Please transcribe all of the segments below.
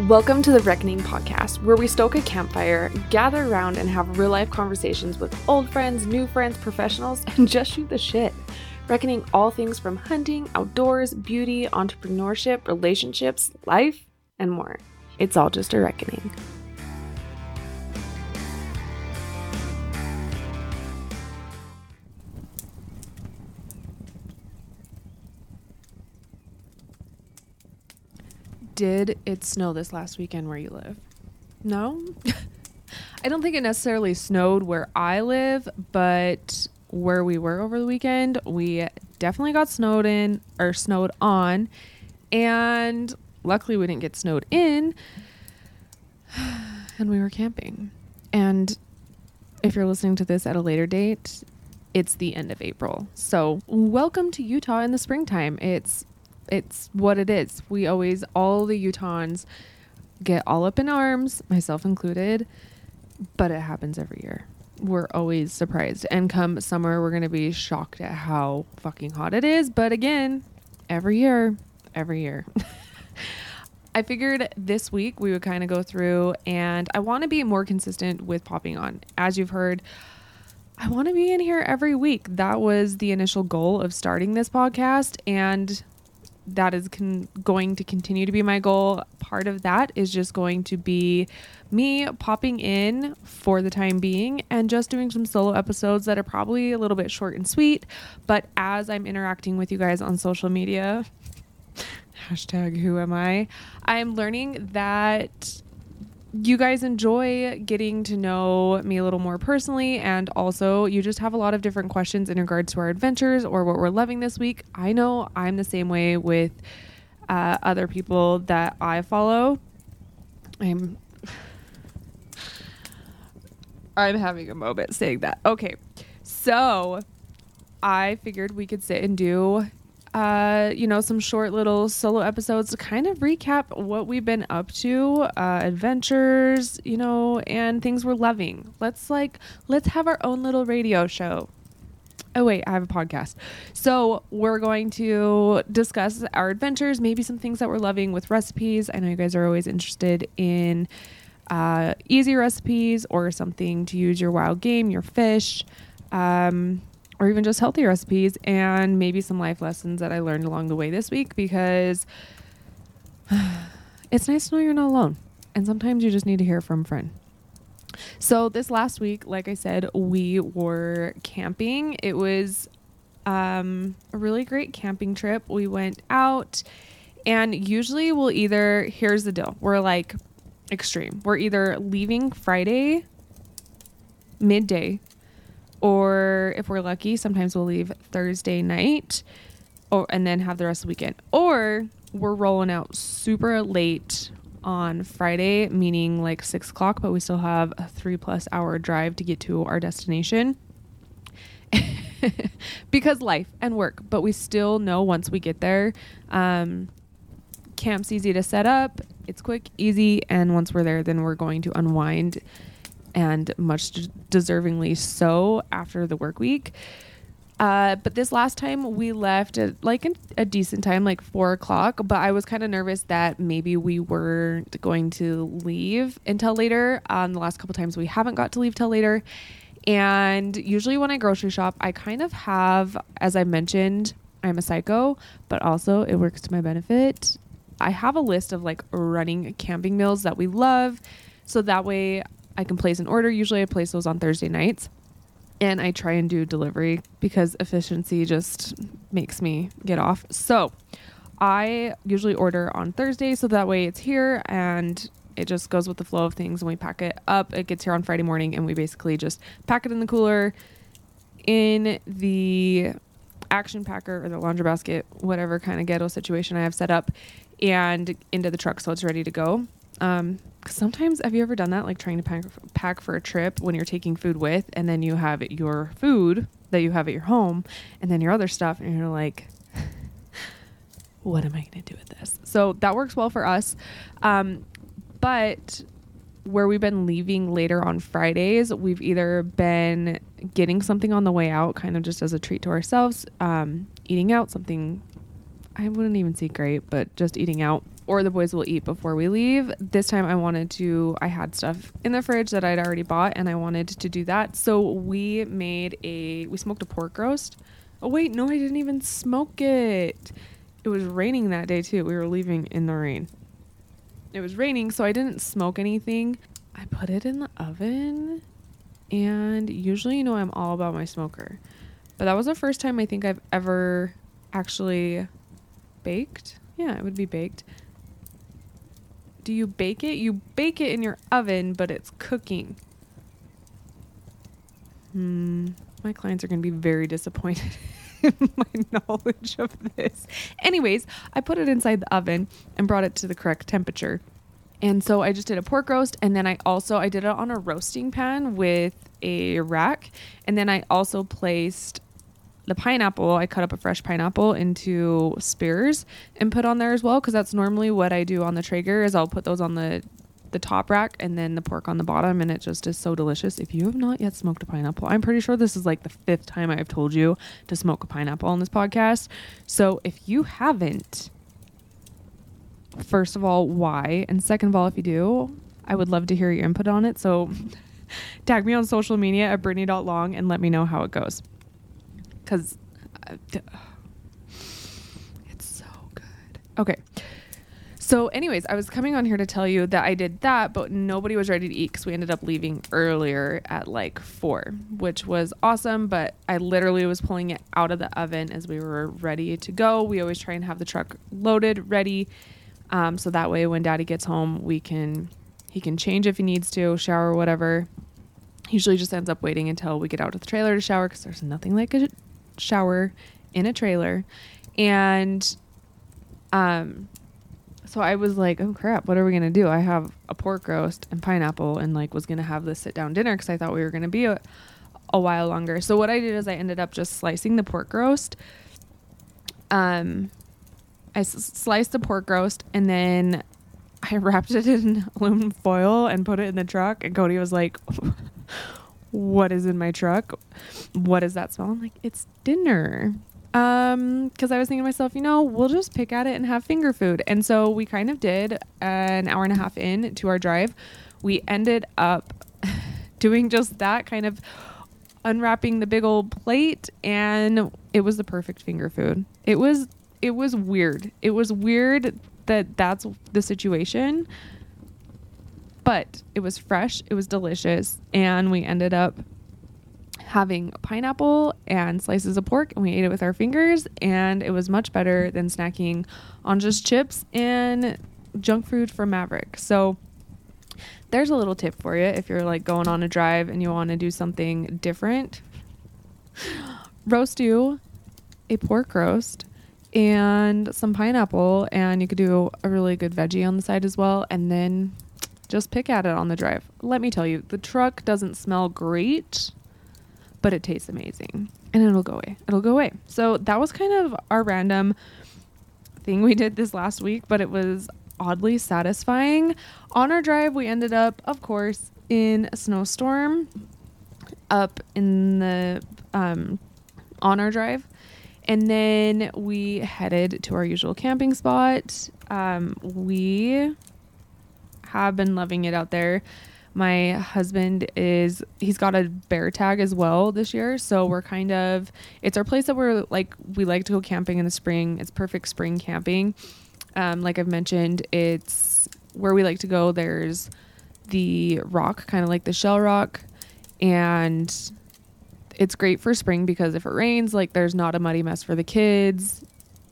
Welcome to the Reckoning podcast, where we stoke a campfire, gather around, and have real life conversations with old friends, new friends, professionals, and just shoot the shit. Reckoning all things from hunting, outdoors, beauty, entrepreneurship, relationships, life, and more. It's all just a reckoning. Did it snow this last weekend where you live? No? I don't think it necessarily snowed where I live, but where we were over the weekend, we definitely got snowed in or snowed on. And luckily, we didn't get snowed in. And we were camping. And if you're listening to this at a later date, it's the end of April. So, welcome to Utah in the springtime. It's it's what it is. We always all the Utahns get all up in arms, myself included, but it happens every year. We're always surprised. And come summer, we're going to be shocked at how fucking hot it is, but again, every year, every year. I figured this week we would kind of go through and I want to be more consistent with popping on. As you've heard, I want to be in here every week. That was the initial goal of starting this podcast and that is con- going to continue to be my goal. Part of that is just going to be me popping in for the time being and just doing some solo episodes that are probably a little bit short and sweet. But as I'm interacting with you guys on social media, hashtag who am I, I'm learning that you guys enjoy getting to know me a little more personally and also you just have a lot of different questions in regards to our adventures or what we're loving this week. I know i'm the same way with uh, other people that i follow. I'm i'm having a moment saying that. Okay so i figured we could sit and do uh, you know, some short little solo episodes to kind of recap what we've been up to, uh, adventures, you know, and things we're loving. Let's like, let's have our own little radio show. Oh, wait, I have a podcast. So, we're going to discuss our adventures, maybe some things that we're loving with recipes. I know you guys are always interested in uh, easy recipes or something to use your wild game, your fish. Um, or even just healthy recipes and maybe some life lessons that I learned along the way this week because it's nice to know you're not alone. And sometimes you just need to hear from a friend. So, this last week, like I said, we were camping. It was um, a really great camping trip. We went out, and usually we'll either, here's the deal we're like extreme. We're either leaving Friday midday or if we're lucky, sometimes we'll leave Thursday night or and then have the rest of the weekend. Or we're rolling out super late on Friday, meaning like six o'clock, but we still have a three plus hour drive to get to our destination. because life and work, but we still know once we get there, um, camp's easy to set up, it's quick, easy, and once we're there, then we're going to unwind and much deservingly so after the work week. Uh, but this last time we left at like an, a decent time, like four o'clock. But I was kind of nervous that maybe we weren't going to leave until later. Um, the last couple times we haven't got to leave till later. And usually when I grocery shop, I kind of have, as I mentioned, I'm a psycho, but also it works to my benefit. I have a list of like running camping meals that we love. So that way I can place an order. Usually I place those on Thursday nights. And I try and do delivery because efficiency just makes me get off. So I usually order on Thursday so that way it's here and it just goes with the flow of things and we pack it up. It gets here on Friday morning and we basically just pack it in the cooler in the action packer or the laundry basket, whatever kind of ghetto situation I have set up, and into the truck so it's ready to go. Um, sometimes have you ever done that like trying to pack, pack for a trip when you're taking food with and then you have your food that you have at your home and then your other stuff and you're like what am i going to do with this? So that works well for us. Um, but where we've been leaving later on fridays we've either been getting something on the way out kind of just as a treat to ourselves um, eating out something i wouldn't even say great but just eating out or the boys will eat before we leave. This time I wanted to, I had stuff in the fridge that I'd already bought and I wanted to do that. So we made a, we smoked a pork roast. Oh, wait, no, I didn't even smoke it. It was raining that day too. We were leaving in the rain. It was raining, so I didn't smoke anything. I put it in the oven and usually, you know, I'm all about my smoker. But that was the first time I think I've ever actually baked. Yeah, it would be baked. Do you bake it? You bake it in your oven, but it's cooking. Hmm. My clients are going to be very disappointed in my knowledge of this. Anyways, I put it inside the oven and brought it to the correct temperature. And so I just did a pork roast and then I also I did it on a roasting pan with a rack and then I also placed the pineapple, I cut up a fresh pineapple into spears and put on there as well because that's normally what I do on the Traeger is I'll put those on the the top rack and then the pork on the bottom and it just is so delicious. If you have not yet smoked a pineapple, I'm pretty sure this is like the fifth time I've told you to smoke a pineapple on this podcast. So if you haven't, first of all, why? And second of all, if you do, I would love to hear your input on it. So tag me on social media at Brittany.long and let me know how it goes because uh, it's so good. Okay. So, anyways, I was coming on here to tell you that I did that, but nobody was ready to eat because we ended up leaving earlier at like four, which was awesome. But I literally was pulling it out of the oven as we were ready to go. We always try and have the truck loaded, ready, um, so that way when Daddy gets home, we can he can change if he needs to, shower, whatever. Usually just ends up waiting until we get out of the trailer to shower because there's nothing like a shower in a trailer. And um so I was like, "Oh crap, what are we going to do? I have a pork roast and pineapple and like was going to have this sit down dinner cuz I thought we were going to be a, a while longer." So what I did is I ended up just slicing the pork roast. Um I s- sliced the pork roast and then I wrapped it in aluminum foil and put it in the truck and Cody was like what is in my truck? What does that smell? I'm like, it's dinner. Um, because I was thinking to myself, you know, we'll just pick at it and have finger food. And so we kind of did an hour and a half in to our drive. We ended up doing just that, kind of unwrapping the big old plate, and it was the perfect finger food. It was it was weird. It was weird that that's the situation but it was fresh, it was delicious, and we ended up having pineapple and slices of pork and we ate it with our fingers and it was much better than snacking on just chips and junk food from Maverick. So there's a little tip for you if you're like going on a drive and you want to do something different. Roast you a pork roast and some pineapple and you could do a really good veggie on the side as well and then just pick at it on the drive. Let me tell you, the truck doesn't smell great, but it tastes amazing. And it'll go away. It'll go away. So that was kind of our random thing we did this last week, but it was oddly satisfying. On our drive, we ended up, of course, in a snowstorm up in the um, on our drive. And then we headed to our usual camping spot. Um, we have been loving it out there. My husband is he's got a bear tag as well this year, so we're kind of it's our place that we're like we like to go camping in the spring. It's perfect spring camping. Um, like I've mentioned, it's where we like to go. There's the rock, kind of like the shell rock, and it's great for spring because if it rains, like there's not a muddy mess for the kids.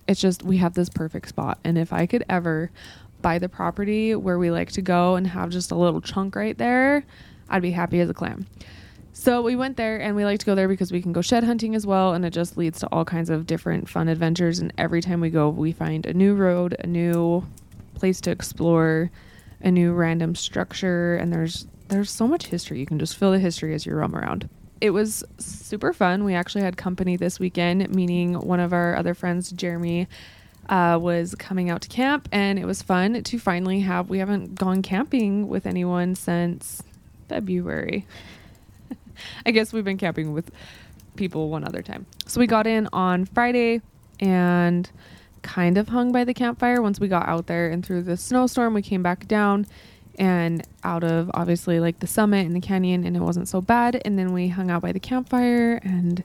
It's just we have this perfect spot, and if I could ever buy the property where we like to go and have just a little chunk right there, I'd be happy as a clam. So we went there and we like to go there because we can go shed hunting as well and it just leads to all kinds of different fun adventures and every time we go we find a new road, a new place to explore, a new random structure and there's there's so much history. You can just feel the history as you roam around. It was super fun. We actually had company this weekend, meaning one of our other friends, Jeremy, uh, was coming out to camp, and it was fun to finally have. We haven't gone camping with anyone since February. I guess we've been camping with people one other time. So we got in on Friday, and kind of hung by the campfire once we got out there and through the snowstorm we came back down and out of obviously like the summit and the canyon and it wasn't so bad and then we hung out by the campfire and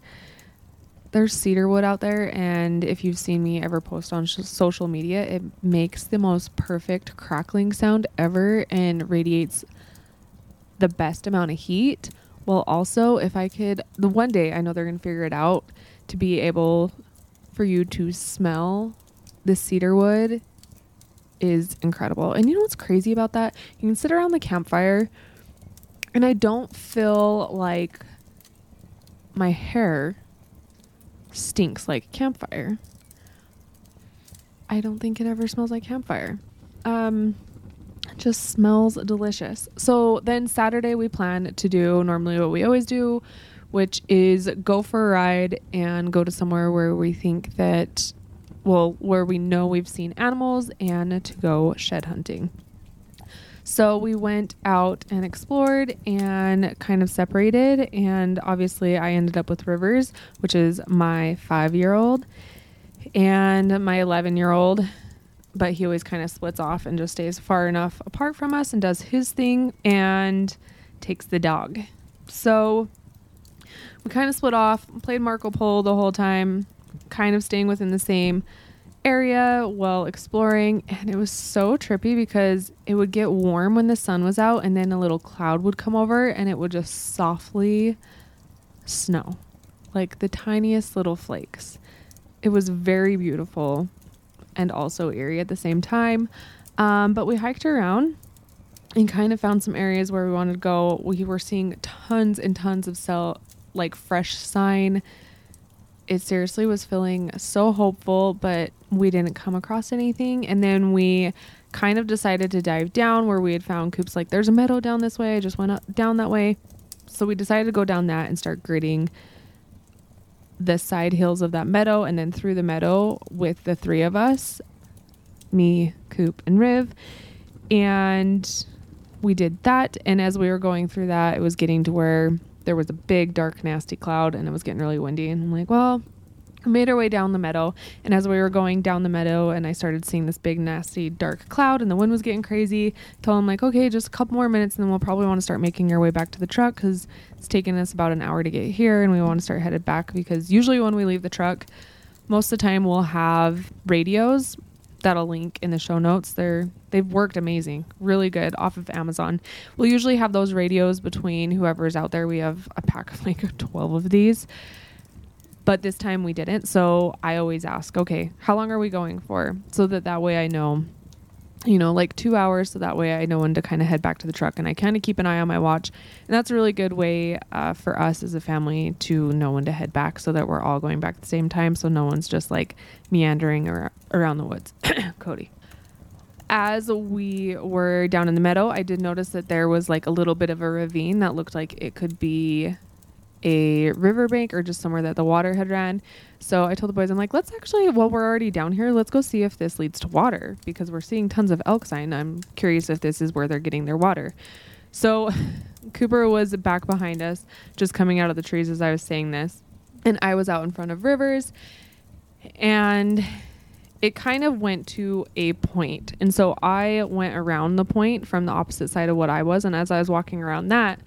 there's cedar wood out there and if you've seen me ever post on sh- social media it makes the most perfect crackling sound ever and radiates the best amount of heat well also if i could the one day i know they're going to figure it out to be able for you to smell the cedar wood is incredible. And you know what's crazy about that? You can sit around the campfire and I don't feel like my hair stinks like campfire. I don't think it ever smells like campfire. Um just smells delicious. So then Saturday we plan to do normally what we always do, which is go for a ride and go to somewhere where we think that well, where we know we've seen animals and to go shed hunting. So we went out and explored and kind of separated. And obviously, I ended up with Rivers, which is my five year old, and my 11 year old. But he always kind of splits off and just stays far enough apart from us and does his thing and takes the dog. So we kind of split off, played Marco Polo the whole time, kind of staying within the same area while exploring and it was so trippy because it would get warm when the sun was out and then a little cloud would come over and it would just softly snow like the tiniest little flakes. It was very beautiful and also eerie at the same time. Um, but we hiked around and kind of found some areas where we wanted to go. We were seeing tons and tons of cell like fresh sign. It seriously was feeling so hopeful, but we didn't come across anything. And then we kind of decided to dive down where we had found coops like there's a meadow down this way. I just went up, down that way. So we decided to go down that and start gritting the side hills of that meadow and then through the meadow with the three of us me, Coop, and Riv. And we did that. And as we were going through that, it was getting to where there was a big, dark, nasty cloud and it was getting really windy. And I'm like, well, we made our way down the meadow. And as we were going down the meadow and I started seeing this big, nasty, dark cloud and the wind was getting crazy, told him, like, okay, just a couple more minutes and then we'll probably want to start making our way back to the truck because it's taking us about an hour to get here and we want to start headed back because usually when we leave the truck, most of the time we'll have radios that'll link in the show notes. They're they've worked amazing, really good off of Amazon. We'll usually have those radios between whoever's out there. We have a pack of like 12 of these. But this time we didn't. So I always ask, okay, how long are we going for? So that that way I know you know, like two hours. So that way I know when to kind of head back to the truck and I kind of keep an eye on my watch. And that's a really good way uh, for us as a family to know when to head back so that we're all going back at the same time. So no one's just like meandering around the woods. Cody. As we were down in the meadow, I did notice that there was like a little bit of a ravine that looked like it could be a riverbank or just somewhere that the water had ran. So I told the boys, I'm like, let's actually, while we're already down here, let's go see if this leads to water because we're seeing tons of elk sign. I'm curious if this is where they're getting their water. So Cooper was back behind us, just coming out of the trees as I was saying this. And I was out in front of rivers. And it kind of went to a point. And so I went around the point from the opposite side of what I was. And as I was walking around that,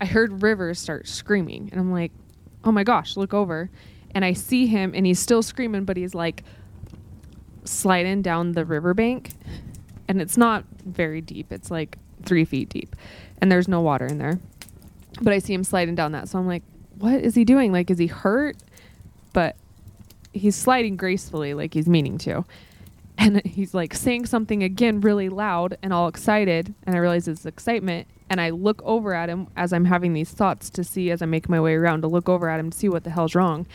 I heard Rivers start screaming. And I'm like, oh my gosh, look over. And I see him and he's still screaming, but he's like sliding down the riverbank. And it's not very deep, it's like three feet deep. And there's no water in there. But I see him sliding down that. So I'm like, what is he doing? Like, is he hurt? But he's sliding gracefully, like he's meaning to. And he's like saying something again really loud and all excited. And I realize it's excitement and I look over at him as I'm having these thoughts to see as I make my way around to look over at him to see what the hell's wrong.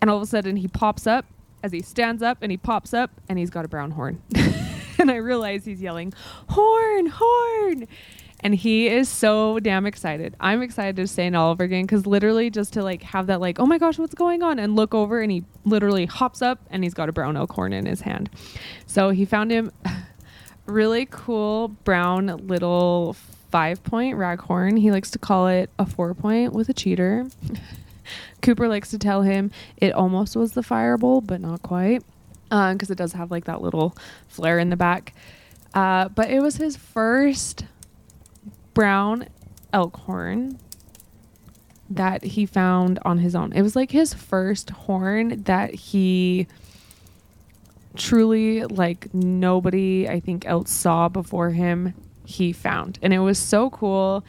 And all of a sudden he pops up as he stands up and he pops up and he's got a brown horn. and I realize he's yelling, "Horn, horn!" And he is so damn excited. I'm excited to say it all over again because literally just to like have that like, oh my gosh, what's going on? And look over and he literally hops up and he's got a brown elk horn in his hand. So he found him really cool brown little five point raghorn. He likes to call it a four point with a cheater. Cooper likes to tell him it almost was the fireball, but not quite. because uh, it does have like that little flare in the back. Uh, but it was his first brown elk horn that he found on his own. It was like his first horn that he truly like nobody I think else saw before him he found. And it was so cool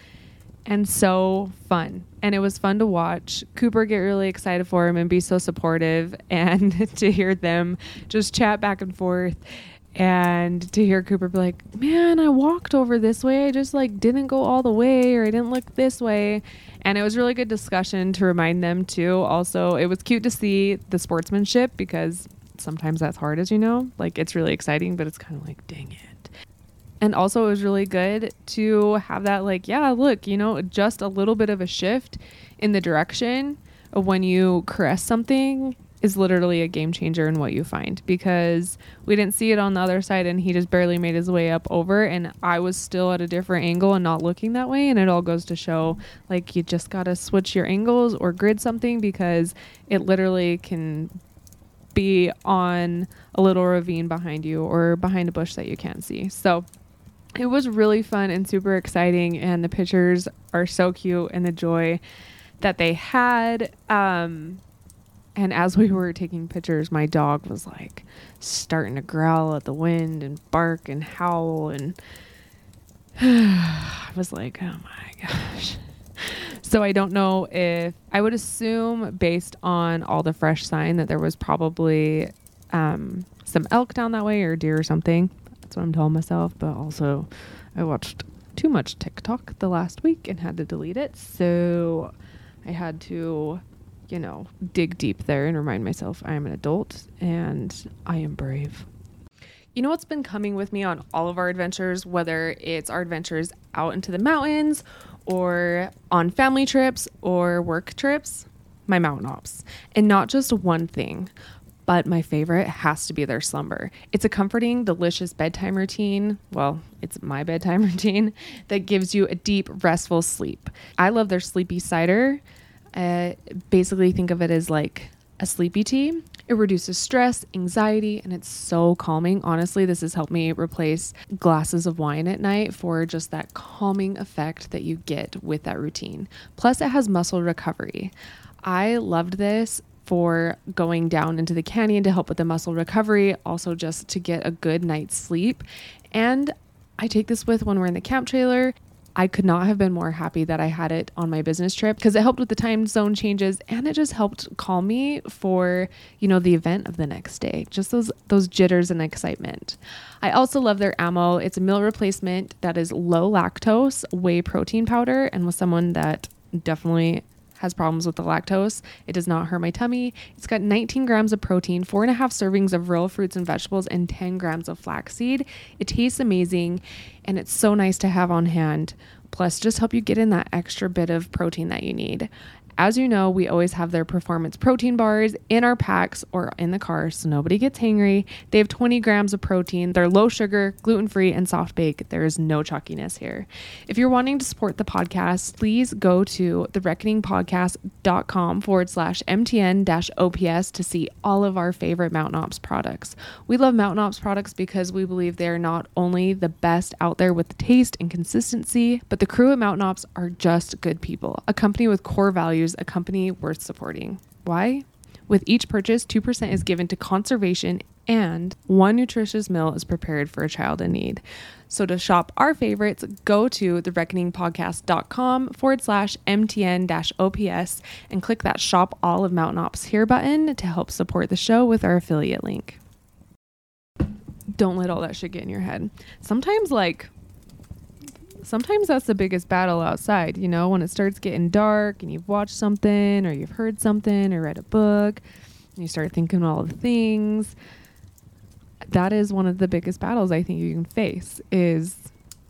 and so fun. And it was fun to watch Cooper get really excited for him and be so supportive and to hear them just chat back and forth and to hear Cooper be like, "Man, I walked over this way. I just like didn't go all the way or I didn't look this way." And it was really good discussion to remind them too. Also, it was cute to see the sportsmanship because sometimes that's hard as you know. Like it's really exciting, but it's kind of like, "Dang it." And also it was really good to have that like, yeah, look, you know, just a little bit of a shift in the direction of when you caress something is literally a game changer in what you find because we didn't see it on the other side and he just barely made his way up over and I was still at a different angle and not looking that way and it all goes to show like you just got to switch your angles or grid something because it literally can be on a little ravine behind you or behind a bush that you can't see. So it was really fun and super exciting and the pictures are so cute and the joy that they had um and as we were taking pictures, my dog was like starting to growl at the wind and bark and howl. And I was like, oh my gosh. So I don't know if I would assume, based on all the fresh sign, that there was probably um, some elk down that way or deer or something. That's what I'm telling myself. But also, I watched too much TikTok the last week and had to delete it. So I had to you know, dig deep there and remind myself I am an adult and I am brave. You know what's been coming with me on all of our adventures, whether it's our adventures out into the mountains or on family trips or work trips? My mountain ops. And not just one thing, but my favorite has to be their slumber. It's a comforting, delicious bedtime routine. Well, it's my bedtime routine that gives you a deep, restful sleep. I love their sleepy cider uh, basically, think of it as like a sleepy tea. It reduces stress, anxiety, and it's so calming. Honestly, this has helped me replace glasses of wine at night for just that calming effect that you get with that routine. Plus, it has muscle recovery. I loved this for going down into the canyon to help with the muscle recovery, also just to get a good night's sleep. And I take this with when we're in the camp trailer I could not have been more happy that I had it on my business trip because it helped with the time zone changes and it just helped calm me for, you know, the event of the next day. Just those those jitters and excitement. I also love their ammo. It's a meal replacement that is low lactose whey protein powder and with someone that definitely has problems with the lactose. It does not hurt my tummy. It's got 19 grams of protein, four and a half servings of real fruits and vegetables, and 10 grams of flaxseed. It tastes amazing and it's so nice to have on hand. Plus, just help you get in that extra bit of protein that you need. As you know, we always have their performance protein bars in our packs or in the car so nobody gets hangry. They have 20 grams of protein. They're low sugar, gluten free, and soft bake. There is no chalkiness here. If you're wanting to support the podcast, please go to thereckoningpodcast.com forward slash MTN dash OPS to see all of our favorite Mountain Ops products. We love Mountain Ops products because we believe they are not only the best out there with the taste and consistency, but the crew at Mountain Ops are just good people, a company with core values a company worth supporting. Why? With each purchase, 2% is given to conservation and one nutritious meal is prepared for a child in need. So to shop our favorites, go to thereckoningpodcast.com forward slash MTN dash OPS and click that shop all of Mountain Ops here button to help support the show with our affiliate link. Don't let all that shit get in your head. Sometimes, like, sometimes that's the biggest battle outside, you know, when it starts getting dark and you've watched something or you've heard something or read a book and you start thinking all the things. That is one of the biggest battles I think you can face is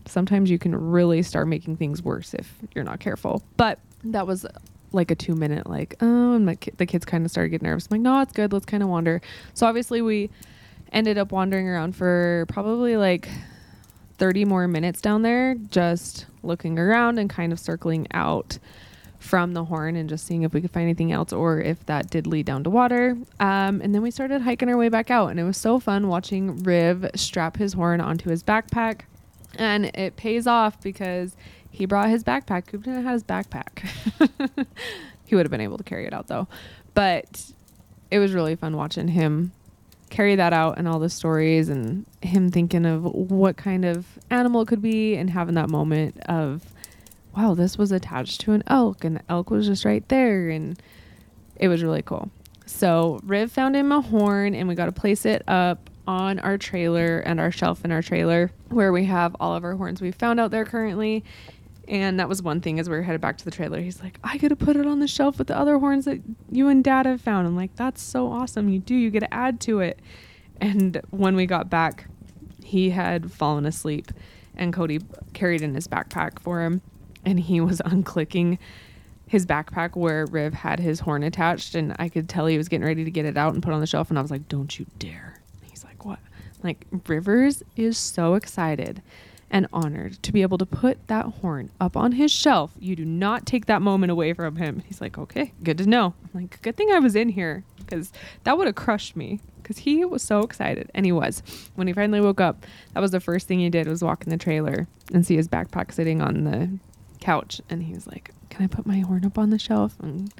sometimes you can really start making things worse if you're not careful. But that was uh, like a two minute like oh and ki- the kids kind of started getting nervous. I'm like no, it's good. Let's kind of wander. So obviously we ended up wandering around for probably like 30 more minutes down there just looking around and kind of circling out from the horn and just seeing if we could find anything else or if that did lead down to water. Um, and then we started hiking our way back out, and it was so fun watching Riv strap his horn onto his backpack. And it pays off because he brought his backpack. Coop didn't have his backpack. he would have been able to carry it out though. But it was really fun watching him carry that out and all the stories and him thinking of what kind of animal it could be and having that moment of wow this was attached to an elk and the elk was just right there. And it was really cool. So riv found him a horn and we got to place it up on our trailer and our shelf in our trailer where we have all of our horns we found out there currently and that was one thing as we were headed back to the trailer. He's like, I could have put it on the shelf with the other horns that you and dad have found. I'm like, that's so awesome. You do, you get to add to it. And when we got back, he had fallen asleep and Cody carried in his backpack for him. And he was unclicking his backpack where Riv had his horn attached. And I could tell he was getting ready to get it out and put on the shelf. And I was like, don't you dare. He's like, what? Like, Rivers is so excited and honored to be able to put that horn up on his shelf. You do not take that moment away from him. He's like, okay, good to know. I'm like, good thing I was in here because that would have crushed me because he was so excited. And he was. When he finally woke up, that was the first thing he did was walk in the trailer and see his backpack sitting on the couch. And he was like, can I put my horn up on the shelf? And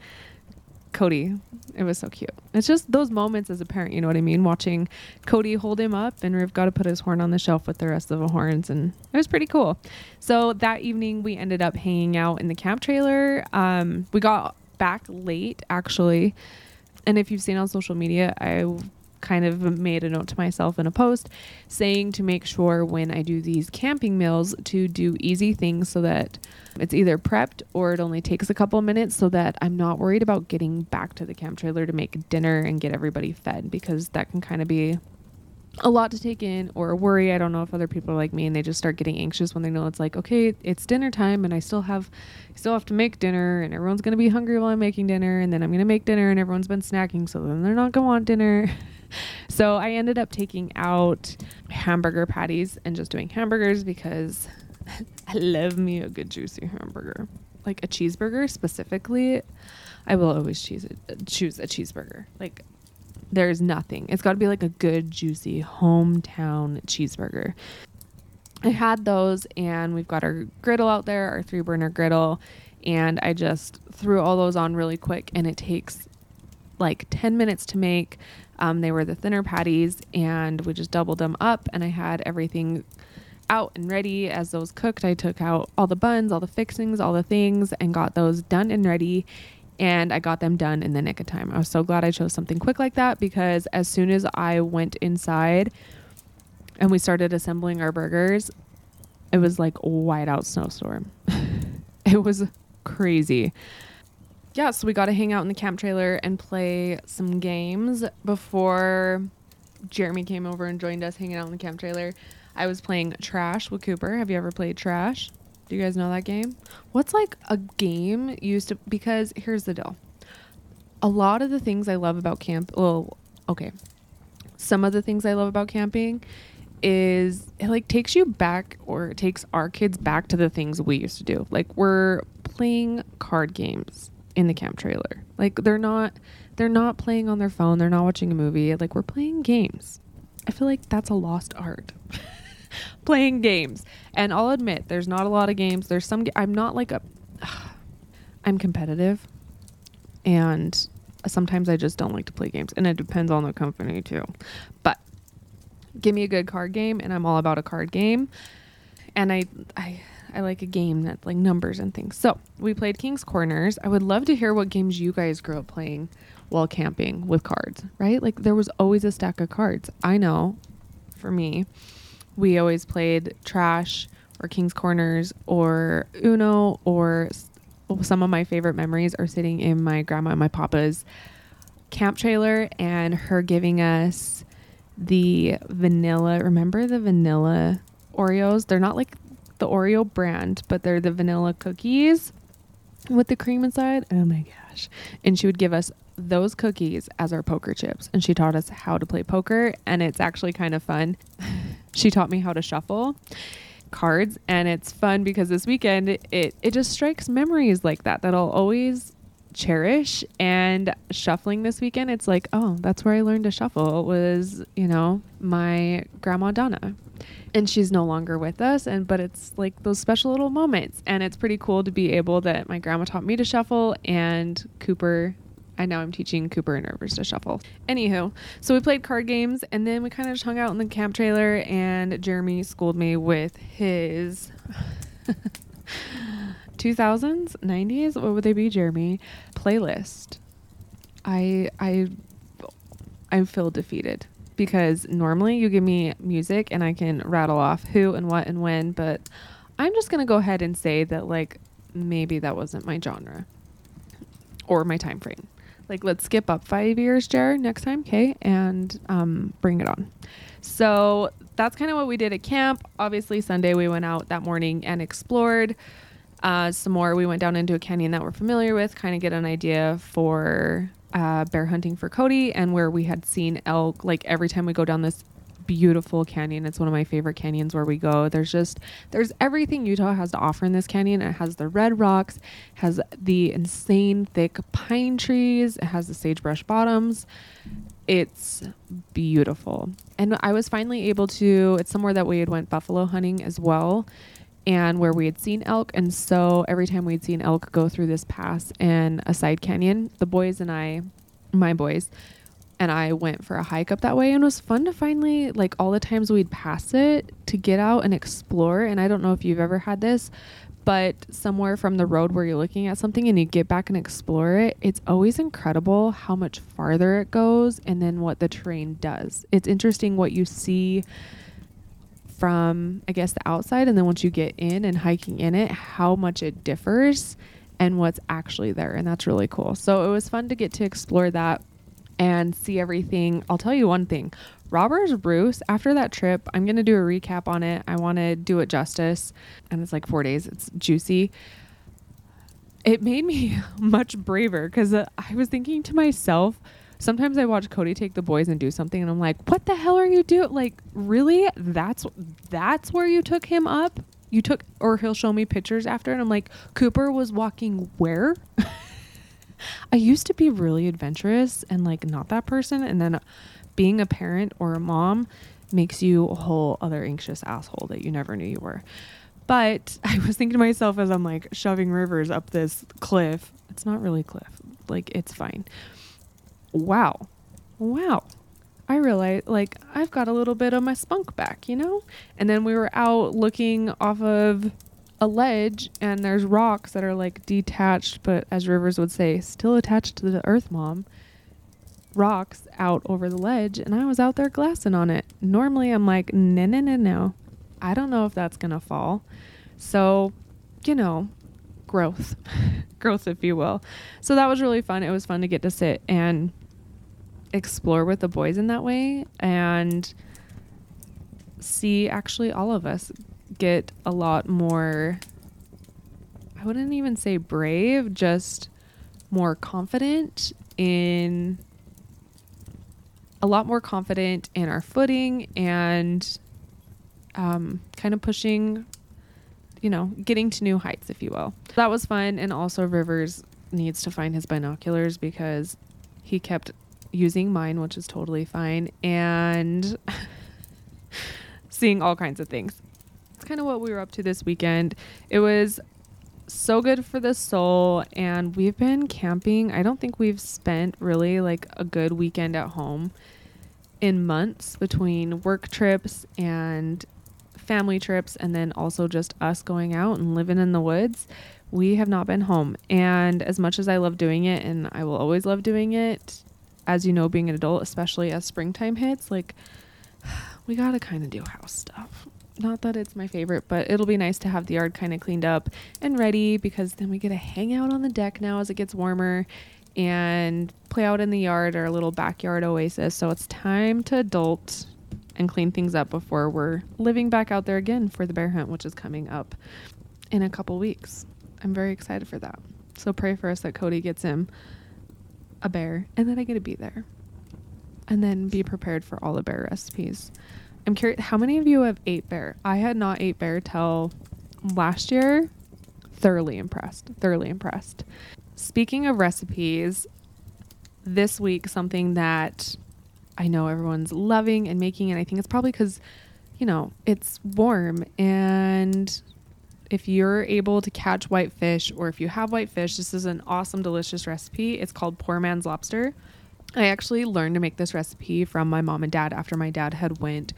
Cody. It was so cute. It's just those moments as a parent, you know what I mean? Watching Cody hold him up and Riv got to put his horn on the shelf with the rest of the horns, and it was pretty cool. So that evening, we ended up hanging out in the camp trailer. Um, we got back late, actually. And if you've seen on social media, I kind of made a note to myself in a post saying to make sure when I do these camping meals to do easy things so that it's either prepped or it only takes a couple minutes so that I'm not worried about getting back to the camp trailer to make dinner and get everybody fed because that can kind of be a lot to take in or a worry. I don't know if other people are like me and they just start getting anxious when they know it's like, okay, it's dinner time and I still have still have to make dinner and everyone's to be hungry while I'm making dinner and then I'm to make dinner and everyone's been snacking so then they're not to want dinner. so I ended up taking out hamburger patties and just doing hamburgers because I love me a good juicy hamburger. Like a cheeseburger specifically, I will always choose a, choose a cheeseburger. Like there's nothing. It's got to be like a good juicy hometown cheeseburger. I had those and we've got our griddle out there, our three burner griddle, and I just threw all those on really quick and it takes like 10 minutes to make. Um, they were the thinner patties, and we just doubled them up. And I had everything out and ready as those cooked. I took out all the buns, all the fixings, all the things, and got those done and ready. And I got them done in the nick of time. I was so glad I chose something quick like that because as soon as I went inside and we started assembling our burgers, it was like wide out snowstorm. it was crazy yeah, so we got to hang out in the camp trailer and play some games before Jeremy came over and joined us hanging out in the camp trailer. I was playing Trash with Cooper. Have you ever played Trash? Do you guys know that game? What's like a game used to because here's the deal. A lot of the things I love about camp, well, okay. Some of the things I love about camping is it like takes you back or it takes our kids back to the things we used to do. Like we're playing card games in the camp trailer. Like they're not they're not playing on their phone, they're not watching a movie. Like we're playing games. I feel like that's a lost art. playing games. And I'll admit there's not a lot of games. There's some ga- I'm not like a I'm competitive and sometimes I just don't like to play games and it depends on the company too. But give me a good card game and I'm all about a card game. And I I I like a game that's like numbers and things. So we played King's Corners. I would love to hear what games you guys grew up playing while camping with cards, right? Like there was always a stack of cards. I know for me, we always played Trash or King's Corners or Uno or some of my favorite memories are sitting in my grandma and my papa's camp trailer and her giving us the vanilla. Remember the vanilla Oreos? They're not like the Oreo brand, but they're the vanilla cookies with the cream inside. Oh my gosh. And she would give us those cookies as our poker chips. And she taught us how to play poker. And it's actually kind of fun. she taught me how to shuffle. cards and it's fun because this weekend it it just strikes memories like that that I'll always cherish and shuffling this weekend it's like oh that's where I learned to shuffle was you know my grandma Donna and she's no longer with us and but it's like those special little moments and it's pretty cool to be able that my grandma taught me to shuffle and Cooper I now I'm teaching Cooper and Rivers to shuffle. Anywho, so we played card games and then we kind of just hung out in the camp trailer and Jeremy schooled me with his 2000s, 90s, what would they be, Jeremy? Playlist. I I I feel defeated because normally you give me music and I can rattle off who and what and when, but I'm just going to go ahead and say that like maybe that wasn't my genre or my time frame. Like let's skip up 5 years, Jared, next time, okay? And um bring it on. So, that's kind of what we did at camp. Obviously, Sunday we went out that morning and explored uh, some more. We went down into a canyon that we're familiar with, kind of get an idea for uh, bear hunting for Cody and where we had seen elk. Like every time we go down this beautiful canyon, it's one of my favorite canyons where we go. There's just there's everything Utah has to offer in this canyon. It has the red rocks, has the insane thick pine trees, it has the sagebrush bottoms. It's beautiful. And I was finally able to it's somewhere that we had went buffalo hunting as well and where we had seen elk. And so every time we'd seen elk go through this pass and a side canyon, the boys and I, my boys, and I went for a hike up that way. And it was fun to finally, like all the times we'd pass it, to get out and explore. And I don't know if you've ever had this, but somewhere from the road where you're looking at something and you get back and explore it, it's always incredible how much farther it goes and then what the terrain does. It's interesting what you see from I guess the outside and then once you get in and hiking in it, how much it differs and what's actually there. And that's really cool. So it was fun to get to explore that and see everything. I'll tell you one thing. Robbers Roost, after that trip, I'm going to do a recap on it. I want to do it justice. And it's like four days, it's juicy. It made me much braver because uh, I was thinking to myself, sometimes I watch Cody take the boys and do something, and I'm like, what the hell are you doing? Like, really? That's that's where you took him up? You took, or he'll show me pictures after, and I'm like, Cooper was walking where? I used to be really adventurous and like not that person, and then being a parent or a mom makes you a whole other anxious asshole that you never knew you were. But I was thinking to myself as I'm like shoving rivers up this cliff. It's not really cliff. Like it's fine wow, wow. I realized like I've got a little bit of my spunk back, you know? And then we were out looking off of a ledge and there's rocks that are like detached, but as Rivers would say, still attached to the earth mom. Rocks out over the ledge and I was out there glassing on it. Normally I'm like, no, no, no, no. I don't know if that's to fall. So, you know, growth, growth, if you will. So that was really fun. It was fun to get to sit and explore with the boys in that way and see actually all of us get a lot more I wouldn't even say brave, just more confident in a lot more confident in our footing and um, kind of pushing, you know, getting to new heights, if you will. That was fun. And also, Rivers needs to find his binoculars because he kept using mine, which is totally fine, and seeing all kinds of things. It's kind of what we were up to this weekend. It was so good for the soul, and we've been camping. I don't think we've spent really like a good weekend at home in months between work trips and family trips, and then also just us going out and living in the woods. We have not been home. And as much as I love doing it, and I will always love doing it, as you know, being an adult, especially as springtime hits, like we got to kind of do house stuff. Not that it's my favorite, but it'll be nice to have the yard kind of cleaned up and ready because then we get to hang out on the deck now as it gets warmer and play out in the yard, our little backyard oasis. So it's time to adult and clean things up before we're living back out there again for the bear hunt, which is coming up in a couple weeks. I'm very excited for that. So pray for us that Cody gets him a bear and then I get to be there. And then be prepared for all the bear recipes. I'm curious, how many of you have ate bear? I had not ate bear till last year. Thoroughly impressed. Thoroughly impressed. Speaking of recipes, this week something that I know everyone's loving and making, and I think it's probably because, you know, it's warm and if you're able to catch whitefish or if you have whitefish, this is an awesome, delicious recipe. It's called Poor Man's Lobster. I actually learned to make this recipe from my mom and dad after my dad had went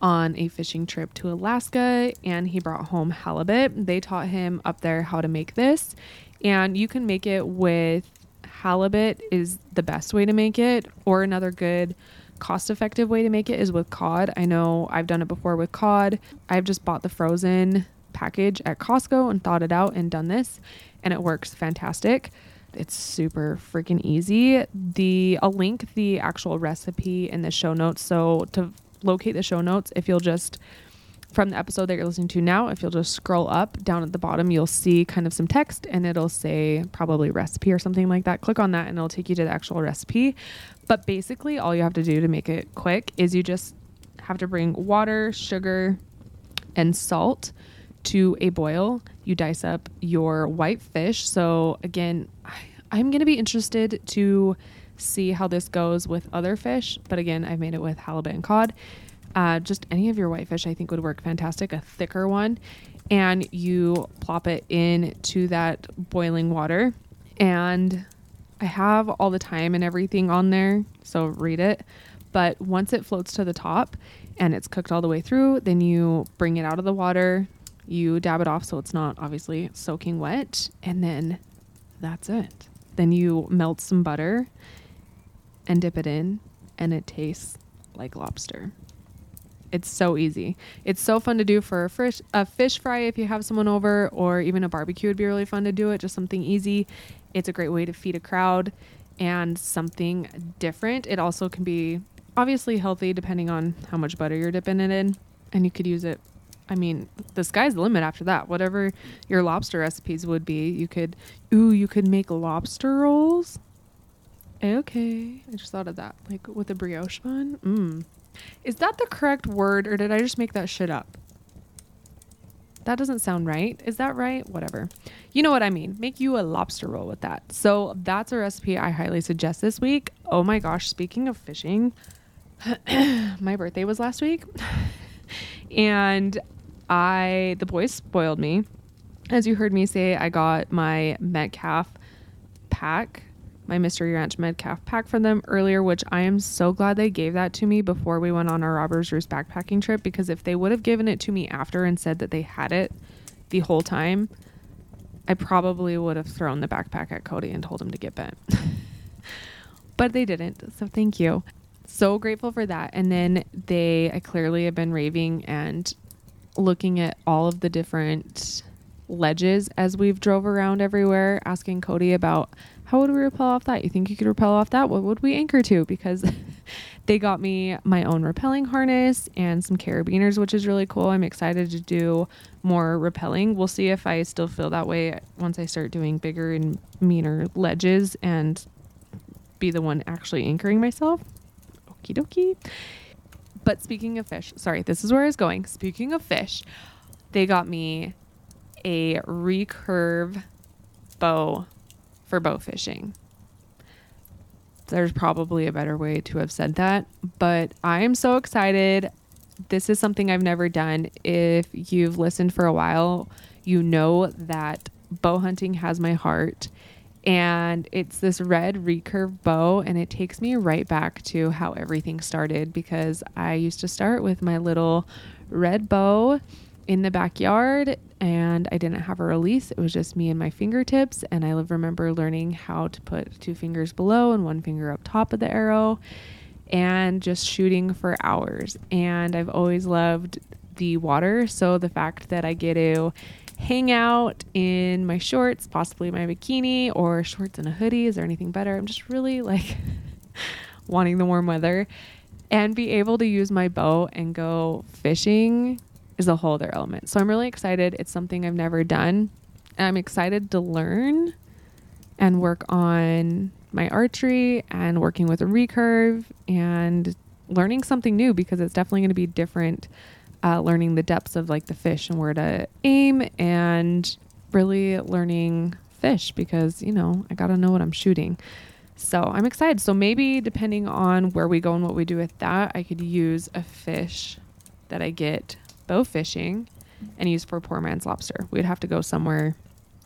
on a fishing trip to Alaska and he brought home halibut. They taught him up there how to make this and you can make it with halibut is the best way to make it or another good cost effective way to make it is with cod. I know I've done it before with cod. I've just bought the frozen package at Costco and thought it out and done this and it works fantastic. It's super freaking easy. The I'll link the actual recipe in the show notes. So to locate the show notes, if you'll just from the episode that you're listening to now, if you'll just scroll up down at the bottom, you'll see kind of some text and it'll say probably recipe or something like that. Click on that and it'll take you to the actual recipe. But basically, all you have to do to make it quick is you just have to bring water, sugar, and salt to a boil. You dice up your white fish. So, again, I, am going to be interested to see how this goes with other fish. But again, I've made it with halibut and cod. Uh, just any of your white fish, I think, would work fantastic. A thicker one. And you plop it into that boiling water. And I have all the time and everything on there. So read it. But once it floats to the top and it's cooked all the way through, then you bring it out of the water, you dab it off so it's not obviously soaking wet, and then that's it. Then you melt some butter and dip it in, and it tastes like lobster. It's so easy. It's so fun to do for a fish, a fish fry if you have someone over, or even a barbecue would be really fun to do it. Just something easy. It's a great way to feed a crowd and something different. It also can be obviously healthy depending on how much butter you're dipping it in, and you could use it I mean, the sky's the limit after that. Whatever your lobster recipes would be, you could, ooh, you could make lobster rolls. Okay. I just thought of that. Like with a brioche bun. Mmm. Is that the correct word or did I just make that shit up? That doesn't sound right. Is that right? Whatever. You know what I mean. Make you a lobster roll with that. So that's a recipe I highly suggest this week. Oh my gosh. Speaking of fishing, my birthday was last week. and I the boys spoiled me. As you heard me say, I got my Metcalf pack, my Mystery Ranch Metcalf pack from them earlier, which I am so glad they gave that to me before we went on our Robbers Roost backpacking trip because if they would have given it to me after and said that they had it the whole time, I probably would have thrown the backpack at Cody and told him to get bent. but they didn't. So thank you. So grateful for that. And then they I clearly have been raving and looking at all of the different ledges as we've drove around everywhere, asking Cody about how would we rappel off that? You think you could rappel off that? What would we anchor to? Because they got me my own rappelling harness and some carabiners, which is really cool. I'm excited to do more rappelling. We'll see if I still feel that way once I start doing bigger and meaner ledges and be the one actually anchoring myself. Okie dokie. But speaking of fish, sorry, this is where I was going. Speaking of fish, they got me a recurve bow for bow fishing. There's probably a better way to have said that, but I am so excited. This is something I've never done. If you've listened for a while, you know that bow hunting has my heart and it's this red recurve bow and it takes me right back to how everything started because I used to start with my little red bow in the backyard and I didn't have a release. It was just me and my fingertips and I remember learning how to put two fingers below and one finger up top of the arrow and just shooting for hours. And I've always loved the water, so the fact that I get to hang out in my shorts, possibly my bikini or shorts and a hoodie. Is there anything better? I'm just really like wanting the warm weather and be able to use my bow and go fishing is a whole other element. So I'm really excited. It's something I've never done. I'm excited to learn and work on my archery and working with a recurve and learning something new because it's definitely going to be different uh, learning the depths of like the fish and where to aim and really learning fish because you know i gotta know what i'm shooting. So i'm excited. So maybe depending on where we go and what we do with that i could use a fish that i get bow fishing and use for poor man's lobster. We'd have to go somewhere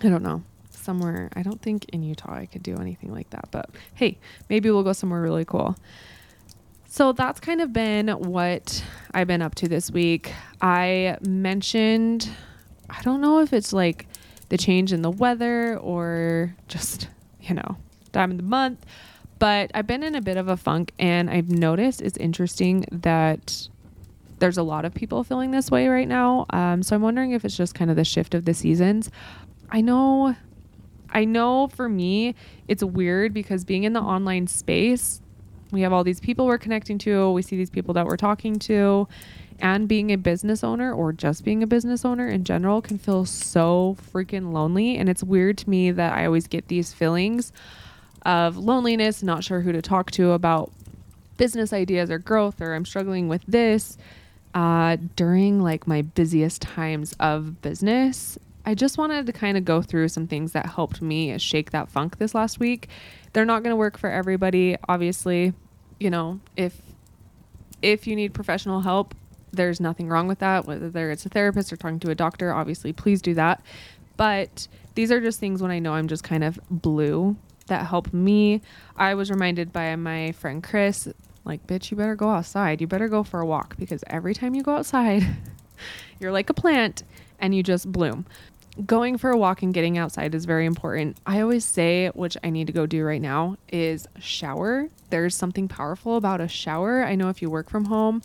i don't know somewhere i don't think in utah i could do anything like that but hey maybe we'll go somewhere really cool so that's kind of been what I've been up to this week. I mentioned, I don't know if it's like the change in the weather or just, you know, time of the month, but I've been in a bit of a funk and I've noticed it's interesting that there's a lot of people feeling this way right now. Um, so I'm wondering if it's just kind of the shift of the seasons. I know, I know for me, it's weird because being in the online space, we have all these people we're connecting to, we see these people that we're talking to, and being a business owner or just being a business owner in general can feel so freaking lonely. And it's weird to me that I always get these feelings of loneliness, not sure who to talk to about business ideas or growth, or I'm struggling with this uh, during like my busiest times of business. I just wanted to kind of go through some things that helped me shake that funk this last week. They're not going to work for everybody obviously. You know if if you need professional help there's nothing wrong with that whether it's a therapist or talking to a doctor obviously please do that. But these are just things when i know i'm just kind of blue that help me. I was reminded by my friend chris like bitch you better go outside. You better go for a walk because every time you go outside you're like a plant and you just bloom going for a walk and getting outside is very important. I always say, which I need to go do right now, is shower. There's something powerful about a shower. I know if you work from home,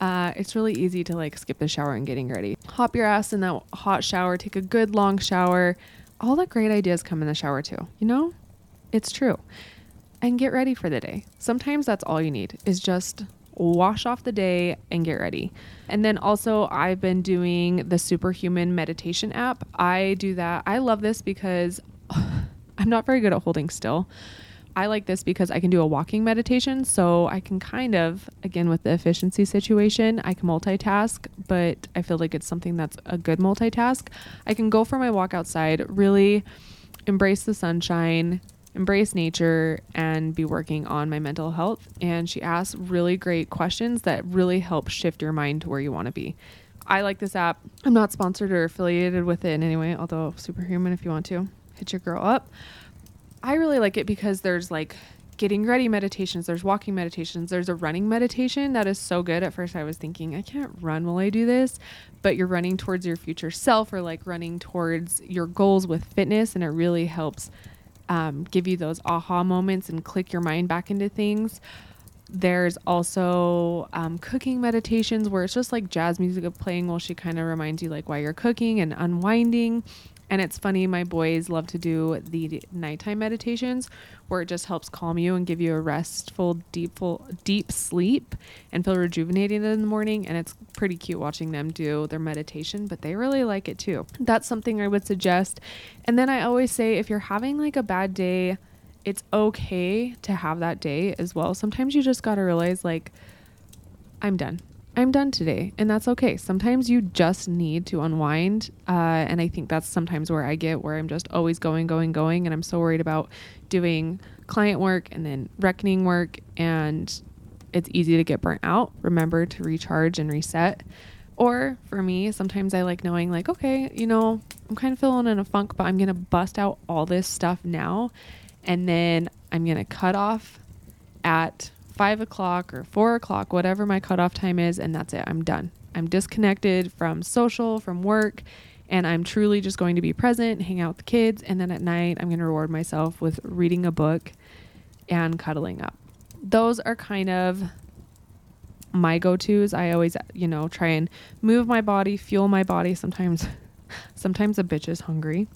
uh, it's really easy to like skip the shower and getting ready. Hop your ass in that hot shower, take a good long shower. All the great ideas come in the shower too. You know, it's true. And get ready for the day. Sometimes that's all you need is just wash off the day and get ready. And then also, I've been doing the Superhuman meditation app. I do that. I love this because I'm not very good at holding still. I like this because I can do a walking meditation. So I can kind of, again, with the efficiency situation, I can multitask, but I feel like it's something that's a good multitask. I can go for my walk outside, really embrace the sunshine, embrace nature and be working on my mental health. And she asks really great questions that really help shift your mind to where you want to be. I like this app. I'm not sponsored or affiliated with it in any way, although superhuman if you want to hit your girl up. I really like it because there's like getting ready meditations, there's walking meditations, there's a running meditation that is so good. At first, I was thinking, I can't run while I do this, but you're running towards your future self or like running towards your goals with fitness, and it really helps um, give you those aha moments and click your mind back into things. There's also um, cooking meditations where it's just like jazz music playing while she kind of reminds you like why you're cooking and unwinding. And it's funny, my boys love to do the nighttime meditations where it just helps calm you and give you a restful, deep, deep sleep and feel rejuvenated in the morning. And it's pretty cute watching them do their meditation, but they really like it too. That's something I would suggest. And then I always say if you're having like a bad day, it's okay to have that day as well. Sometimes you just got to realize, like, I'm done. I'm done today, and that's okay. Sometimes you just need to unwind, uh, and I think that's sometimes where I get where I'm just always going, going, going, and I'm so worried about doing client work and then reckoning work, and it's easy to get burnt out. Remember to recharge and reset. Or for me, sometimes I like knowing, like, okay, you know, I'm kind of feeling in a funk, but I'm gonna bust out all this stuff now, and then I'm gonna cut off at five o'clock or four o'clock, whatever my cutoff time is, and that's it. I'm done. I'm disconnected from social, from work, and I'm truly just going to be present, hang out with the kids, and then at night I'm going to reward myself with reading a book and cuddling up. Those are kind of my go-tos. I always, you know, try and move my body, fuel my body. Sometimes sometimes a bitch is hungry.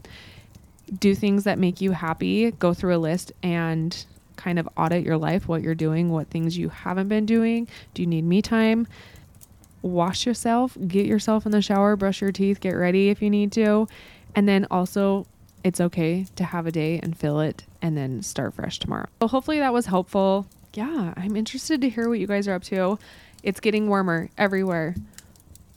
Do things that make you happy. Go through a list and kind of audit your life, what you're doing, what things you haven't been doing. Do you need me time? Wash yourself, get yourself in the shower, brush your teeth, get ready if you need to. And then also, it's okay to have a day and fill it and then start fresh tomorrow. So, hopefully, that was helpful. yeah, I'm interested to hear what you guys are up to. It's getting warmer everywhere.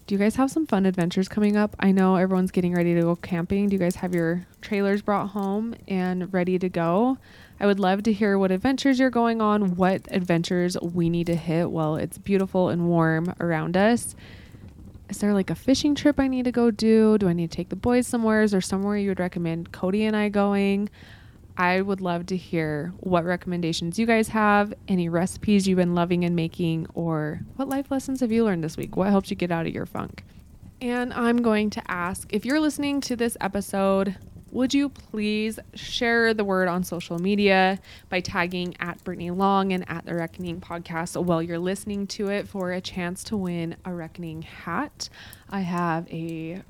Do you guys have some fun adventures coming up? I know everyone's getting ready to go camping. Do you guys have your trailers brought home and ready to go? I would love to hear what adventures you're going on, what adventures we need to hit while it's beautiful and warm around us. Is there like a fishing trip I need to go do? Do I need to take the boys somewhere? Is there somewhere you would recommend Cody and I going? I would love to hear what recommendations you guys have, any recipes you've been loving and making, or what life lessons have you learned this week? What helped you get out of your funk? And I'm going to ask if you're listening to this episode, would you please share the word on social media by tagging at Brittany Long and at the Reckoning podcast while you're listening to it for a chance to win a Reckoning hat? I have a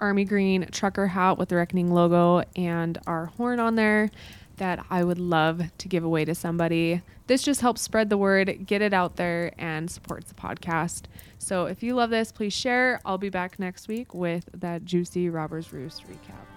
army green trucker hat with the Reckoning logo and our horn on there that I would love to give away to somebody. This just helps spread the word, get it out there, and supports the podcast. So if you love this, please share. I'll be back next week with that juicy Robbers Roost recap.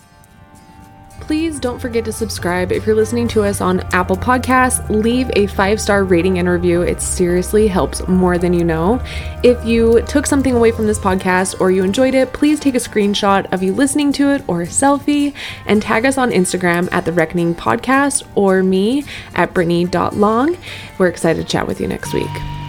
Please don't forget to subscribe. If you're listening to us on Apple Podcasts, leave a five star rating and review. It seriously helps more than you know. If you took something away from this podcast or you enjoyed it, please take a screenshot of you listening to it or a selfie and tag us on Instagram at The Reckoning Podcast or me at Brittany.long. We're excited to chat with you next week.